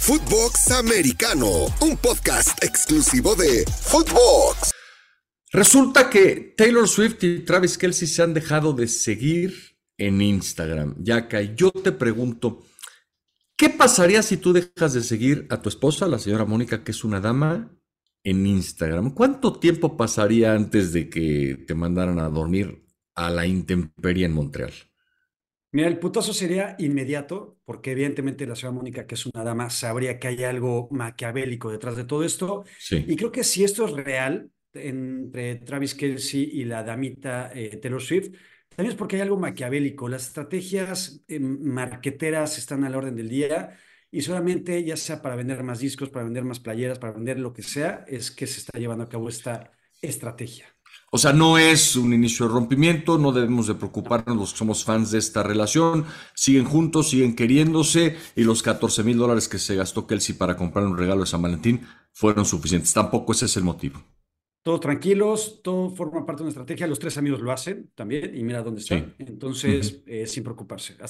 Footbox Americano, un podcast exclusivo de Footbox. Resulta que Taylor Swift y Travis Kelsey se han dejado de seguir en Instagram. Yaka, yo te pregunto, ¿qué pasaría si tú dejas de seguir a tu esposa, la señora Mónica, que es una dama, en Instagram? ¿Cuánto tiempo pasaría antes de que te mandaran a dormir a la intemperie en Montreal? Mira, el putazo sería inmediato, porque evidentemente la señora Mónica, que es una dama, sabría que hay algo maquiavélico detrás de todo esto. Sí. Y creo que si esto es real entre Travis Kelsey y la damita eh, Taylor Swift, también es porque hay algo maquiavélico. Las estrategias eh, marqueteras están a la orden del día y solamente, ya sea para vender más discos, para vender más playeras, para vender lo que sea, es que se está llevando a cabo esta estrategia. O sea, no es un inicio de rompimiento, no debemos de preocuparnos los que somos fans de esta relación. Siguen juntos, siguen queriéndose y los 14 mil dólares que se gastó Kelsey para comprar un regalo de San Valentín fueron suficientes. Tampoco ese es el motivo. Todos tranquilos, todo forma parte de una estrategia. Los tres amigos lo hacen también y mira dónde están. Sí. Entonces, eh, sin preocuparse. Hasta